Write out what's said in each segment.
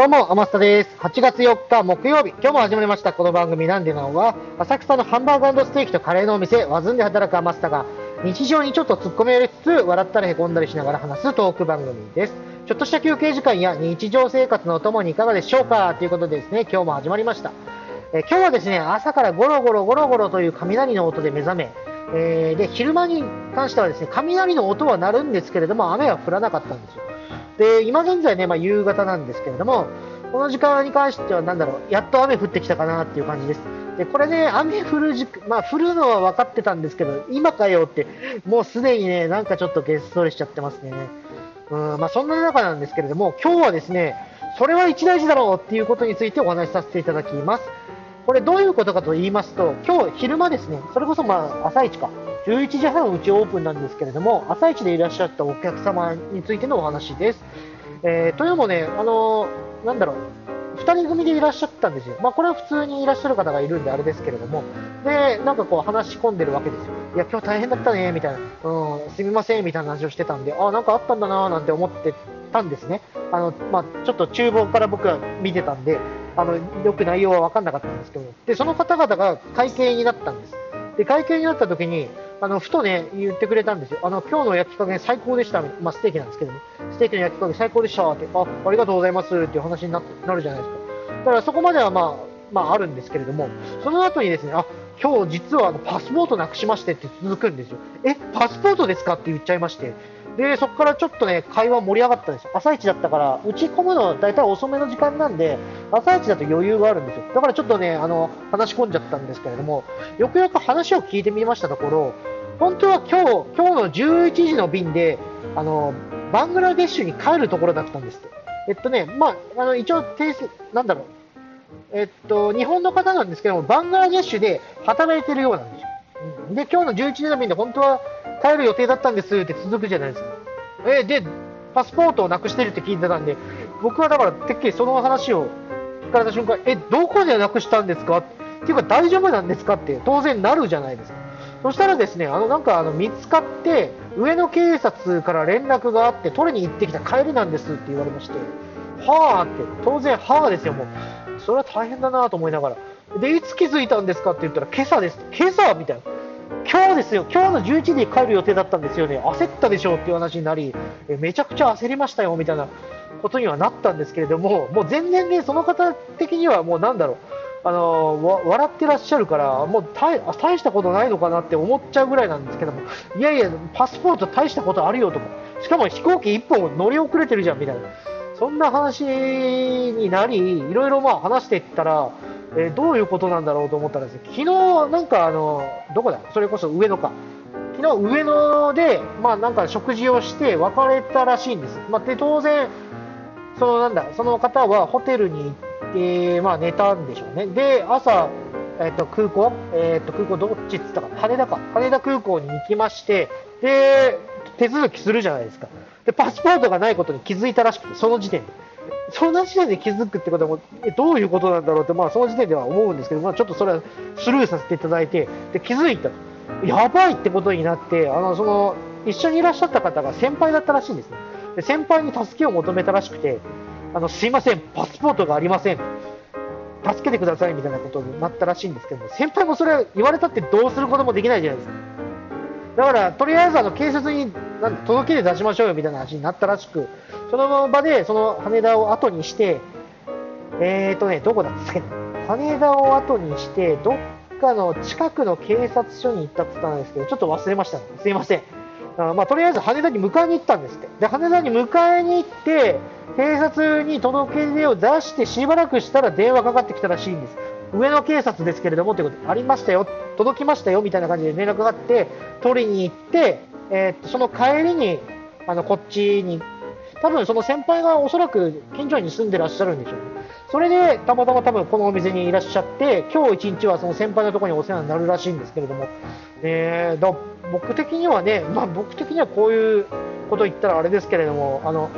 どうも、天下です。8月4日木曜日、今日も始まりました。この番組なんでなのは、浅草のハンバーグステーキとカレーのお店、ワズンで働く天下が、日常にちょっと突っ込みを入れつつ、笑ったり凹んだりしながら話すトーク番組です。ちょっとした休憩時間や日常生活のお供にいかがでしょうか？ということでですね、今日も始まりました。え今日はですね、朝からゴロゴロゴロゴロという雷の音で目覚め、えー、で、昼間に関してはですね、雷の音は鳴るんですけれども、雨は降らなかったんですよ。で、今現在ね、まあ、夕方なんですけれども、この時間に関しては、なんだろう、やっと雨降ってきたかなっていう感じです。で、これね、雨降る時まあ、降るのは分かってたんですけど、今かよって、もうすでにね、なんかちょっとゲストレしちゃってますね。うん、まあ、そんな中なんですけれども、今日はですね、それは一大事だろうっていうことについてお話しさせていただきます。これどういうことかと言いますと、今日昼間ですね、それこそまあ朝一か、11時半うちオープンなんですけれども、朝一でいらっしゃったお客様についてのお話です。えー、というのもね、あのー、なんだろう、2人組でいらっしゃったんですよ。まあ、これは普通にいらっしゃる方がいるんであれですけれども、で、なんかこう話し込んでるわけですよ。いや、今日大変だったね、みたいな、うん、すみません、みたいな話をしてたんで、あ、なんかあったんだな、なんて思ってたんですね。あの、まあ、ちょっと厨房から僕は見てたんで、あの、よく内容は分かんなかったんですけど、で、その方々が会計になったんです。で、会計になった時に、あの、ふとね、言ってくれたんですよ。あの、今日の焼き加減最高でした。まあ、ステーキなんですけどね。ステーキの焼き加減最高でしたって、あ、ありがとうございますっていう話にななるじゃないですか。だからそこまではまあ、まああるんですけれども、その後にですね、あ、今日実はあのパスポートなくしましてって続くんですよ。え、パスポートですかって言っちゃいまして。で、そこからちょっとね、会話盛り上がったんですよ。朝一だったから、打ち込むのは大体遅めの時間なんで、朝一だと余裕があるんですよ。だからちょっとね、あの、話し込んじゃったんですけれども、よくよく話を聞いてみましたところ、本当は今日、今日の11時の便で、あの、バングラデシュに帰るところだったんですって。えっとね、まあ、あの、一応、なんだろう。えっと、日本の方なんですけども、バングラデシュで働いてるようなんですよ。で、今日の11時の便で本当は帰る予定だったんですって続くじゃないですか。え、で、パスポートをなくしてるって聞いてたんで、僕はだから、てっきりその話を聞かれた瞬間、え、どこでなくしたんですか？っていうか大丈夫なんですか？って当然なるじゃないですか。そしたらですね、あのなんかあの見つかって、上野警察から連絡があって、取りに行ってきた帰りなんですって言われまして、はあって、当然、はあですよ、もう。それは大変だなと思いながら。で、いつ気づいたんですかって言ったら、今朝です。今朝みたいな。今日ですよ、今日の11時に帰る予定だったんですよね、焦ったでしょうっていう話になり、えめちゃくちゃ焦りましたよみたいなことにはなったんですけれども、もう全然ね、その方的にはもうなんだろう、あの笑ってらっしゃるから、もう大大したことないのかなって思っちゃうぐらいなんですけども、いやいや、パスポート大したことあるよとか、しかも飛行機1本乗り遅れてるじゃんみたいな、そんな話になり、いろいろまあ話していったら、えー、どういうことなんだろうと思ったらですね、昨日なんかあの、どこだ？それこそ上野か。昨日上野で、まあなんか食事をして別れたらしいんです。まあ、で、当然、そのなんだ、その方はホテルに行って、まあ寝たんでしょうね。で、朝、えっ、ー、と、空港、えっ、ー、と、空港どっちっつったか羽田か。羽田空港に行きまして、で、手続きするじゃないですか。で、パスポートがないことに気づいたらしくて、その時点で。その時点で気づくってことはもえどういうことなんだろうって、まあ、その時点では思うんですけど、まあ、ちょっとそれはスルーさせていただいて、で気づいた。やばいってことになって、あの、その、一緒にいらっしゃった方が先輩だったらしいんですね。で先輩に助けを求めたらしくて、あの、すいません、パスポートがありません。助けてくださいみたいなことになったらしいんですけど、先輩もそれ言われたってどうすることもできないじゃないですか。だから、とりあえずあの警察に届け出出しましょうよみたいな話になったらしく、その場でその羽田を後にして、えーとね、どこだっけ羽田を後にして、どっかの近くの警察署に行ったって言ったんですけど、ちょっと忘れました、ね、すいません。あまあ、とりあえず羽田に迎えに行ったんですって。で、羽田に迎えに行って、警察に届け出を出してしばらくしたら電話かかってきたらしいんです。上野警察ですけれどもということありましたよ、届きましたよみたいな感じで連絡があって、取りに行って、えー、その帰りにあのこっちに多分その先輩がおそらく近所に住んでらっしゃるんでしょうね。それでたまたま多分このお店にいらっしゃって、今日一日はその先輩のところにお世話になるらしいんですけれども、えー、だ僕的にはね、まあ、僕的にはこういうこと言ったらあれですけれども、あの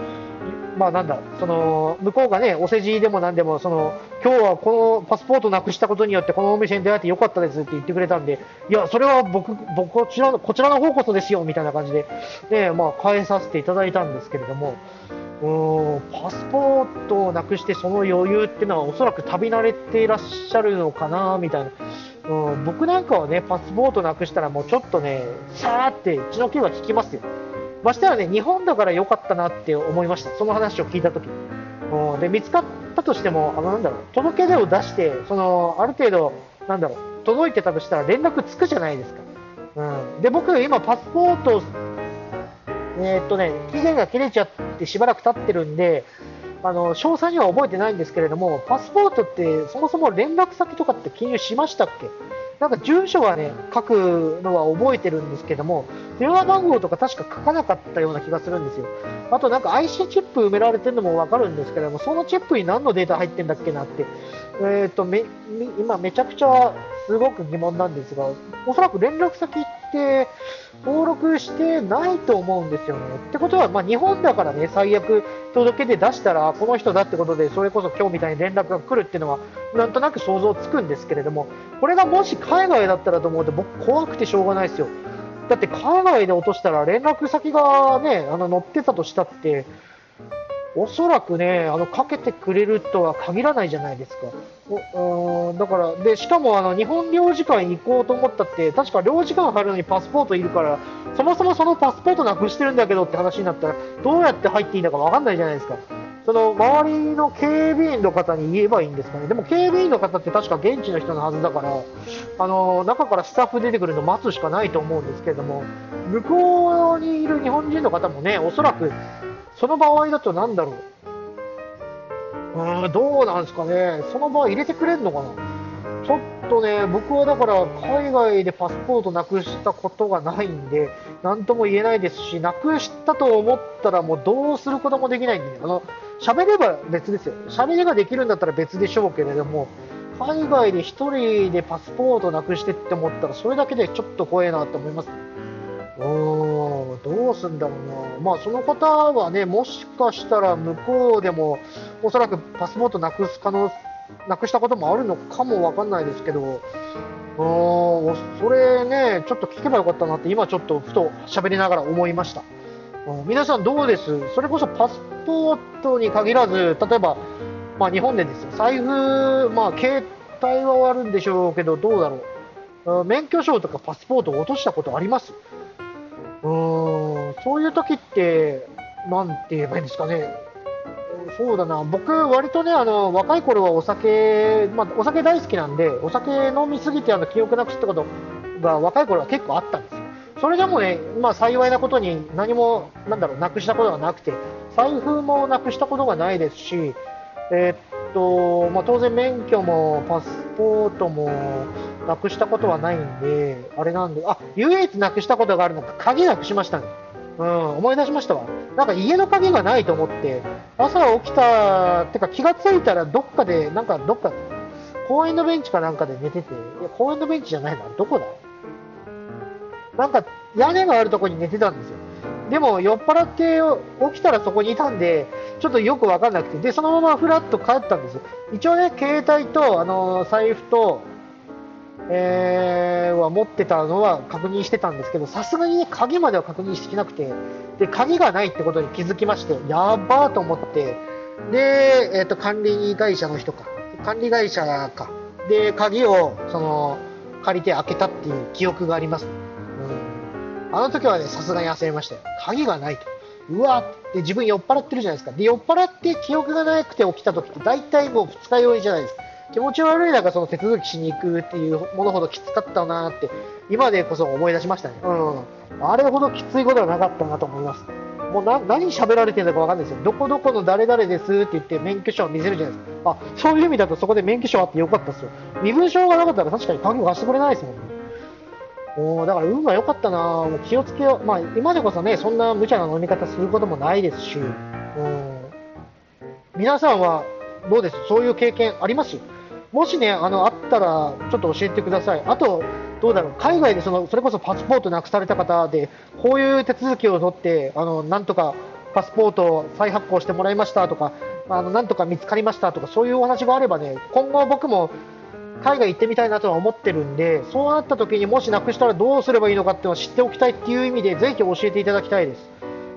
まあなんだ、その向こうがね、お世辞でもなんでも、その今日はこのパスポートなくしたことによって、このお店に出会えてよかったですって言ってくれたんで、いや、それは僕、僕こちらのこちらの方こそですよみたいな感じで、ね、まあ、返させていただいたんですけれども、うんパスポートをなくしてその余裕っていうのはおそらく旅慣れていらっしゃるのかなみたいな、うん、僕なんかはねパスポートなくしたらもうちょっとねさーって血の気が引きますよ。ましてはね日本だから良かったなって思いました。その話を聞いた時うん、で見つかったとしてもあのなんだろう届け出を出してそのある程度なんだろう届いてたとしたら連絡つくじゃないですか、うん、で僕今パスポートえー、っとね、期限が切れちゃってしばらく経ってるんで、あの詳細には覚えてないんですけれども、パスポートってそもそも連絡先とかって記入しましたっけ？なんか住所はね、書くのは覚えてるんですけども、電話番号とか確か書かなかったような気がするんですよ。あとなんか IC チップ埋められてるのもわかるんですけども、そのチップに何のデータ入ってんだっけなって、えーとめ今めちゃくちゃすごく疑問なんですが、おそらく連絡先って登録してないと思うんですよね。ってことは、まあ、日本だからね、最悪届け出出したら、この人だってことで、それこそ今日みたいに連絡が来るっていうのは、なんとなく想像つくんですけれども、これがもし海外だったらと思うと、僕、怖くてしょうがないですよ。だって海外で落としたら連絡先がね、あの載ってたとしたって、おそらくね、あのかけてくれるとは限らないじゃないですか。だからでしかもあの日本領事館に行こうと思ったって、確か領事館入るのにパスポートいるから、そもそもそのパスポートなくしてるんだけどって話になったら、どうやって入っていいんだか分かんないじゃないですか。その周りの警備員の方に言えばいいんですかね、でも警備員の方って確か現地の人のはずだから、あの中からスタッフ出てくるの待つしかないと思うんですけれども、向こうにいる日本人の方もね、おそらくその場合だとなんだろう？うん、どうなんですかね。その場合入れてくれるのかな？ちょっとね、僕はだから海外でパスポートなくしたことがないんで、なんとも言えないですし、なくしたと思ったらもうどうすることもできないんで、あの、喋れば別ですよ。喋りができるんだったら別でしょうけれども、海外で1人でパスポートなくしてって思ったら、それだけでちょっと怖いなと思います。うーん、どうすんだろうな。まあ、その方はね、もしかしたら向こうでも、おそらくパスポートなくす可能、なくしたこともあるのかもわかんないですけど、うーん、それね、ちょっと聞けばよかったなって、今ちょっとふと喋りながら思いました。皆さんどうです？それこそパスポートに限らず、例えば、まあ、日本でですよ、財布、まあ、携帯はあるんでしょうけど、どうだろう。免許証とかパスポートを落としたことあります？うーん、そういう時って、なんて言えばいいんですかね。そうだな、僕、割とね、あの若い頃はお酒、まあ、お酒大好きなんで、お酒飲みすぎてあの記憶なくすってことが若い頃は結構あったんですよ。それでもね、まあ、幸いなことに何も、なんだろう、なくしたことがなくて、財布もなくしたことがないですし、えー、っと、まあ、当然免許もパスポートも、なくしたことはないんで、あれなんで、あ、唯一なくしたことがあるのが鍵なくしましたね。うん、思い出しましたわ。なんか家の鍵がないと思って、朝起きた、てか気がついたらどっかで、なんかどっか、公園のベンチかなんかで寝てて、いや、公園のベンチじゃないな、どこだ？なんか屋根があるとこに寝てたんですよ。でも酔っ払って起きたらそこにいたんで、ちょっとよくわかんなくて、で、そのままふらっと帰ったんですよ。一応ね、携帯と、あの財布と、えー、は持ってたのは確認してたんですけど、さすがにね、鍵までは確認してなくて、で、鍵がないってことに気づきまして、やばーと思って、で、えっ、ー、と、管理会社の人か、管理会社か、で、鍵を、その、借りて開けたっていう記憶があります。うん。あの時はね、さすがに焦りましたよ。鍵がないと。うわって自分酔っ払ってるじゃないですか。で、酔っ払って記憶がなくて起きた時って大体もう二日酔いじゃないですか。気持ち悪い中その手続きしに行くっていうものほどきつかったなって今でこそ思い出しましたね。うん。あれほどきついことはなかったなと思います。もうな何喋られてるのか分かんないですよ。どこどこの誰々ですって言って免許証を見せるじゃないですか。あ、そういう意味だとそこで免許証あってよかったですよ。身分証がなかったら確かに鍵を貸してくれないですもんね。おだから運が良かったなもう気をつけよう。まあ今でこそね、そんな無茶な飲み方することもないですし、うん。皆さんはどうです？そういう経験あります？もしね、あの、あったら、ちょっと教えてください。あと、どうだろう、海外でその、それこそパスポートなくされた方で、こういう手続きを取って、あの、なんとかパスポートを再発行してもらいましたとか、あの、なんとか見つかりましたとか、そういうお話があればね、今後僕も海外行ってみたいなとは思ってるんで、そうなった時にもしなくしたらどうすればいいのかっていうのを知っておきたいっていう意味で、ぜひ教えていただきたいです。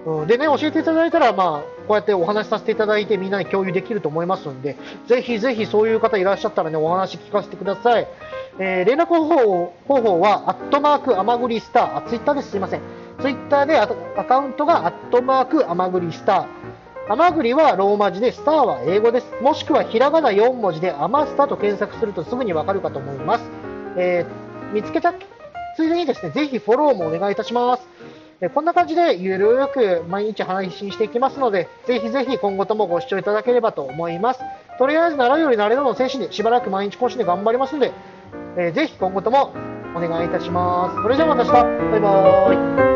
うん、でね、教えていただいたら、ま、こうやってお話しさせていただいてみんなに共有できると思いますので、ぜひぜひそういう方いらっしゃったらね、お話聞かせてください。えー連絡方法方法は、アットマーク、アマグリスター、あ、ツイッターです、すいません。ツイッターでアアカウントが、アットマーク、アマグリスター。アマグリはローマ字で、スターは英語です。もしくはひらがな4文字で、アマスタと検索するとすぐにわかるかと思います。えー見つけたついでにですね、ぜひフォローもお願いいたします。えこんな感じでゆるーく毎日配信していきますので、ぜひぜひ今後ともご視聴いただければと思います。とりあえず、習うより慣れろの精神で、しばらく毎日更新で頑張りますので、えーぜひ今後ともお願いいたします。それじゃあまた明日。バイバーイ。